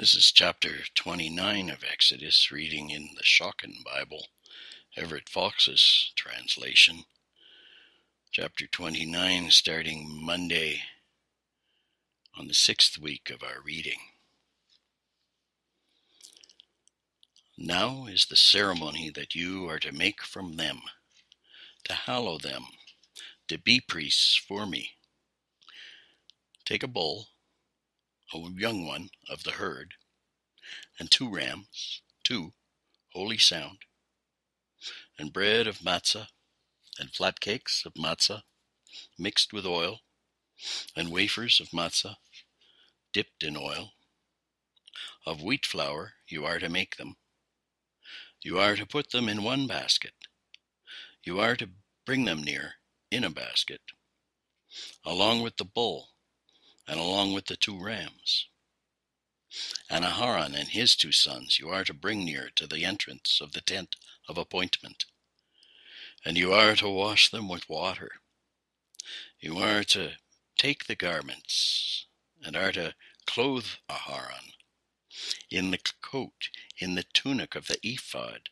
This is chapter 29 of Exodus, reading in the Schocken Bible, Everett Fox's translation. Chapter 29, starting Monday on the sixth week of our reading. Now is the ceremony that you are to make from them, to hallow them, to be priests for me. Take a bull a young one of the herd, and two rams, two holy sound, and bread of matzah, and flat cakes of matzah mixed with oil, and wafers of matzah dipped in oil. Of wheat flour you are to make them. You are to put them in one basket. You are to bring them near in a basket, along with the bull and along with the two rams. And Aharon and his two sons you are to bring near to the entrance of the tent of appointment. And you are to wash them with water. You are to take the garments and are to clothe Aharon in the coat, in the tunic of the ephod,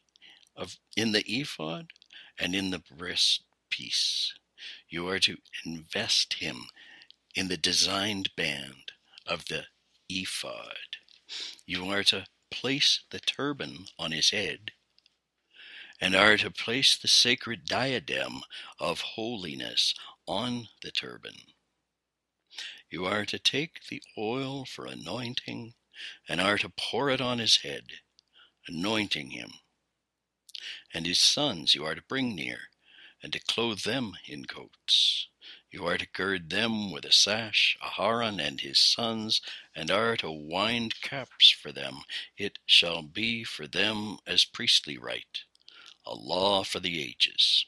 of in the ephod and in the breast piece. You are to invest him in the designed band of the ephod. You are to place the turban on his head and are to place the sacred diadem of holiness on the turban. You are to take the oil for anointing and are to pour it on his head, anointing him. And his sons you are to bring near and to clothe them in coats. You are to gird them with a sash, Aharon and his sons, and are to wind caps for them. It shall be for them as priestly rite, a law for the ages.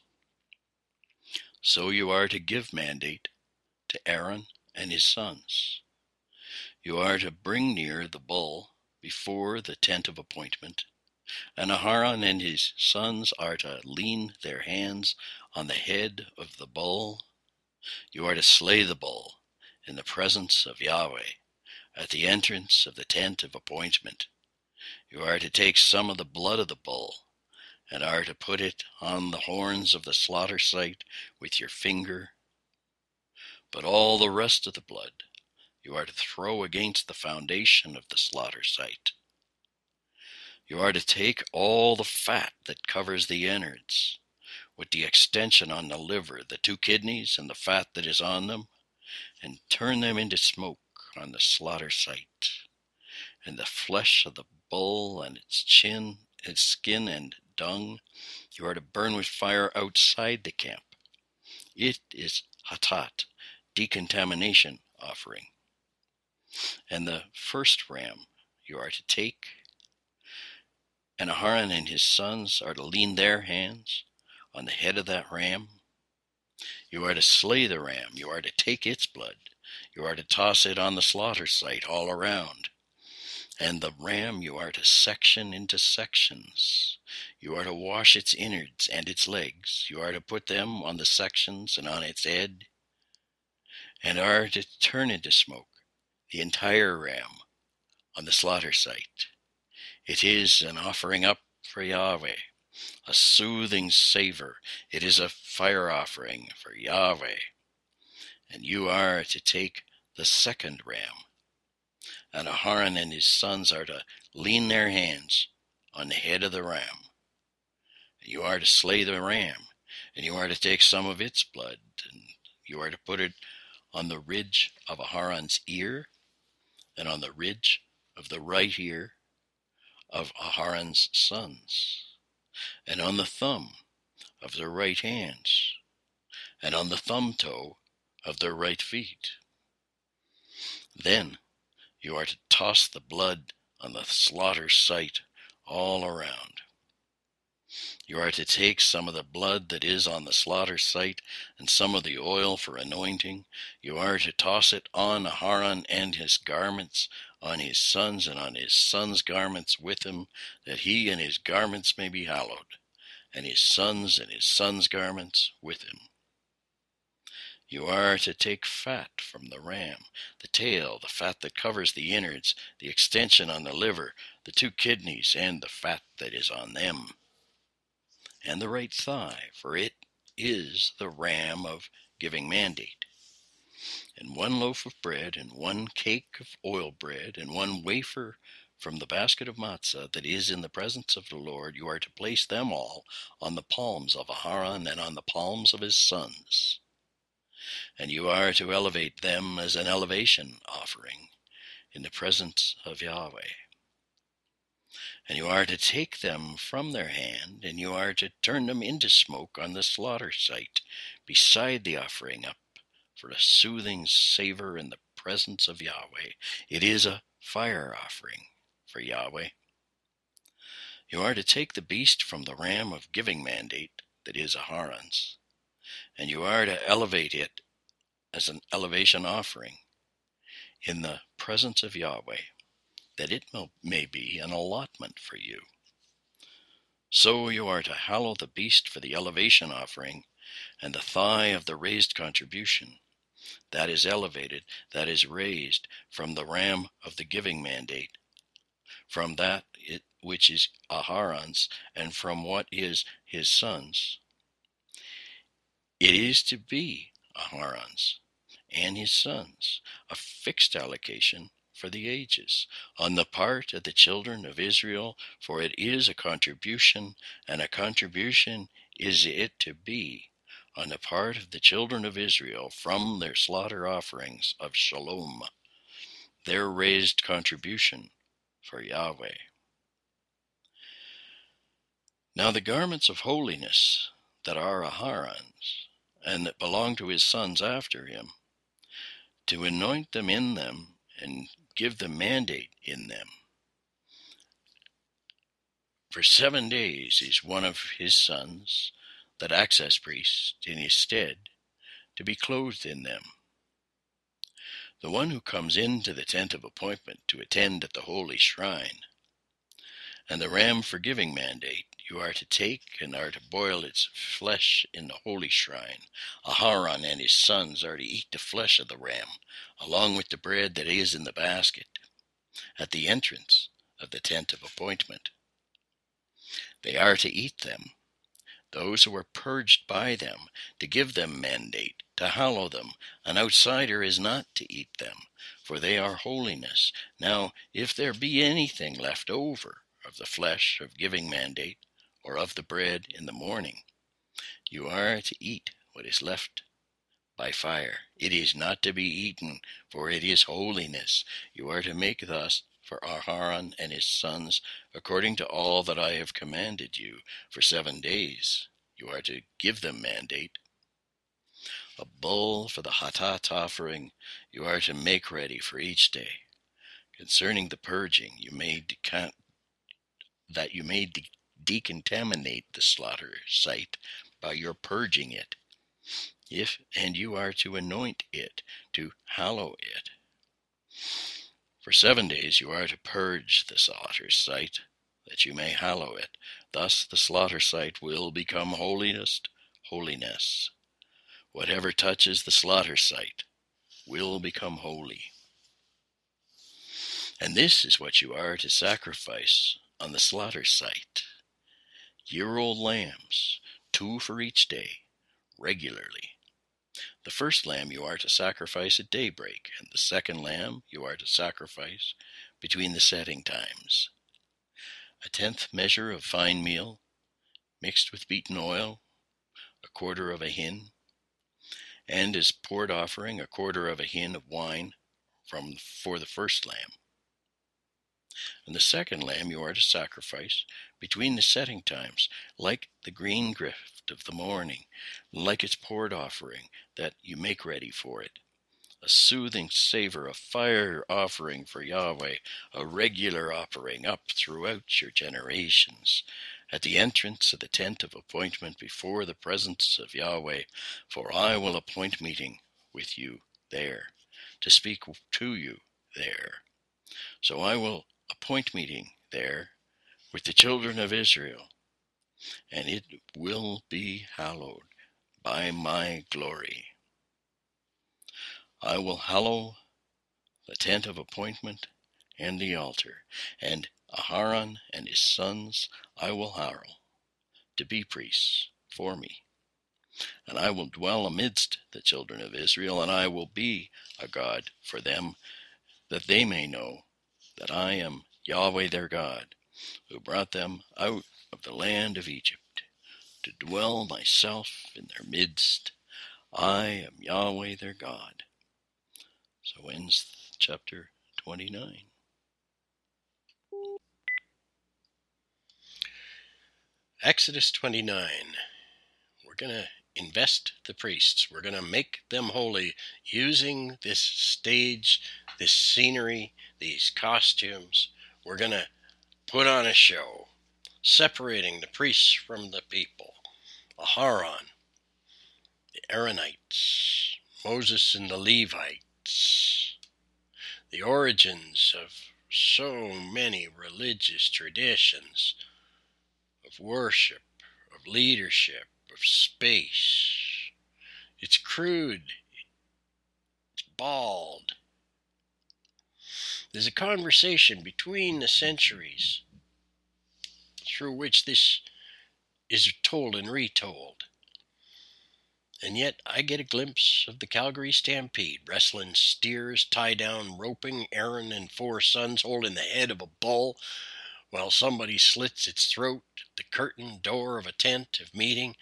So you are to give mandate to Aaron and his sons. You are to bring near the bull before the tent of appointment, and Aharon and his sons are to lean their hands on the head of the bull you are to slay the bull in the presence of Yahweh at the entrance of the tent of appointment. You are to take some of the blood of the bull and are to put it on the horns of the slaughter site with your finger. But all the rest of the blood you are to throw against the foundation of the slaughter site. You are to take all the fat that covers the innards with the extension on the liver, the two kidneys, and the fat that is on them, and turn them into smoke on the slaughter site. And the flesh of the bull and its chin, its skin and dung, you are to burn with fire outside the camp. It is hatat, decontamination offering. And the first ram you are to take, and Aharon and his sons are to lean their hands on the head of that ram. You are to slay the ram. You are to take its blood. You are to toss it on the slaughter site all around. And the ram you are to section into sections. You are to wash its innards and its legs. You are to put them on the sections and on its head, and are to turn into smoke the entire ram on the slaughter site. It is an offering up for Yahweh a soothing savor. It is a fire offering for Yahweh. And you are to take the second ram. And Aharon and his sons are to lean their hands on the head of the ram. And you are to slay the ram, and you are to take some of its blood, and you are to put it on the ridge of Aharon's ear, and on the ridge of the right ear of Aharon's sons and on the thumb of their right hands, and on the thumb toe of their right feet. Then you are to toss the blood on the slaughter site all around. You are to take some of the blood that is on the slaughter site and some of the oil for anointing. You are to toss it on Aharon and his garments, on his sons and on his sons' garments with him, that he and his garments may be hallowed, and his sons and his sons' garments with him. You are to take fat from the ram, the tail, the fat that covers the innards, the extension on the liver, the two kidneys, and the fat that is on them, and the right thigh, for it is the ram of giving mandate. And one loaf of bread, and one cake of oil bread, and one wafer from the basket of matzah that is in the presence of the Lord, you are to place them all on the palms of Aharon and on the palms of his sons and you are to elevate them as an elevation offering in the presence of Yahweh. And you are to take them from their hand, and you are to turn them into smoke on the slaughter site beside the offering up for a soothing savor in the presence of Yahweh. It is a fire offering for Yahweh. You are to take the beast from the ram of giving mandate, that is Aharon's, and you are to elevate it as an elevation offering in the presence of Yahweh, that it may be an allotment for you. So you are to hallow the beast for the elevation offering, and the thigh of the raised contribution, that is elevated, that is raised from the ram of the giving mandate, from that it, which is Aharon's, and from what is his son's. It is to be Aharon's and his sons, a fixed allocation for the ages, on the part of the children of Israel, for it is a contribution, and a contribution is it to be on the part of the children of Israel from their slaughter offerings of shalom, their raised contribution for Yahweh. Now the garments of holiness that are Aharon's, and that belong to his sons after him, to anoint them in them and give them mandate in them. For seven days is one of his sons, that access priest, in his stead, to be clothed in them. The one who comes into the tent of appointment to attend at the holy shrine, and the ram forgiving mandate you are to take and are to boil its flesh in the holy shrine. Aharon and his sons are to eat the flesh of the ram, along with the bread that is in the basket, at the entrance of the tent of appointment. They are to eat them, those who are purged by them, to give them mandate, to hallow them. An outsider is not to eat them, for they are holiness. Now, if there be anything left over of the flesh of giving mandate, or of the bread in the morning. You are to eat what is left by fire. It is not to be eaten, for it is holiness. You are to make thus for Aharon and his sons, according to all that I have commanded you, for seven days. You are to give them mandate. A bull for the hatat offering you are to make ready for each day. Concerning the purging, you may decant that you may de- decontaminate the slaughter site by your purging it. If and you are to anoint it, to hallow it. For seven days you are to purge the slaughter site, that you may hallow it. Thus the slaughter site will become holiest holiness. Whatever touches the slaughter site will become holy. And this is what you are to sacrifice on the slaughter site year old lambs, two for each day, regularly. The first lamb you are to sacrifice at daybreak, and the second lamb you are to sacrifice between the setting times. A tenth measure of fine meal, mixed with beaten oil, a quarter of a hin, and as poured offering a quarter of a hin of wine from for the first lamb. And the second lamb you are to sacrifice between the setting times, like the green gift of the morning, like its poured offering that you make ready for it. A soothing savor, a fire offering for Yahweh, a regular offering up throughout your generations. At the entrance of the tent of appointment before the presence of Yahweh, for I will appoint meeting with you there, to speak to you there. So I will appoint meeting there with the children of Israel, and it will be hallowed by my glory. I will hallow the tent of appointment and the altar, and Aharon and his sons I will hallow to be priests for me. And I will dwell amidst the children of Israel, and I will be a God for them, that they may know that I am Yahweh their God, who brought them out of the land of Egypt, to dwell myself in their midst. I am Yahweh their God. So ends chapter 29. Exodus 29. We're going to invest the priests. We're going to make them holy using this stage, this scenery, these costumes. We're going to put on a show, separating the priests from the people. Aharon, the Aaronites, Moses and the Levites, the origins of so many religious traditions of worship, of leadership, of space. It's crude. It's bald. There's a conversation between the centuries through which this is told and retold. And yet I get a glimpse of the Calgary Stampede, wrestling steers, tie down, roping Aaron and four sons holding the head of a bull while somebody slits its throat at the curtain door of a tent of meeting.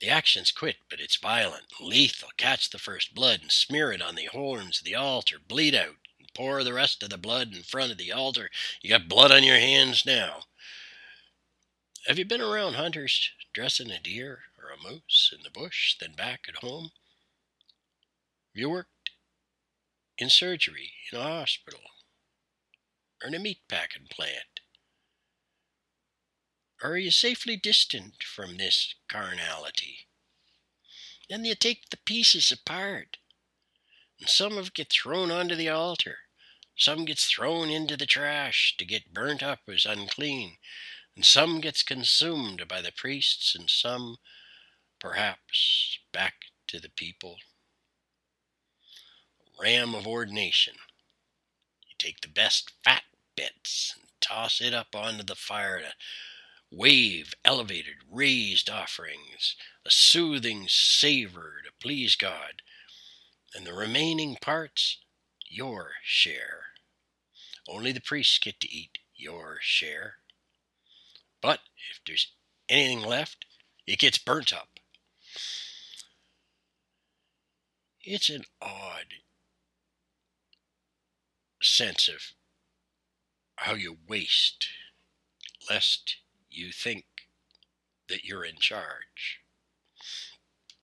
The action's quick, but it's violent, lethal. Catch the first blood and smear it on the horns of the altar. Bleed out pour the rest of the blood in front of the altar. You got blood on your hands now. Have you been around hunters dressing a deer or a moose in the bush, then back at home? Have you worked in surgery in a hospital or in a meat packing plant? Or are you safely distant from this carnality? Then you take the pieces apart, and some of it get thrown onto the altar. Some gets thrown into the trash to get burnt up as unclean, and some gets consumed by the priests, and some, perhaps, back to the people. Ram of ordination. You take the best fat bits and toss it up onto the fire to wave elevated, raised offerings, a soothing savor to please God, and the remaining parts, your share. Only the priests get to eat your share. But if there's anything left, it gets burnt up. It's an odd sense of how you waste, lest you think that you're in charge.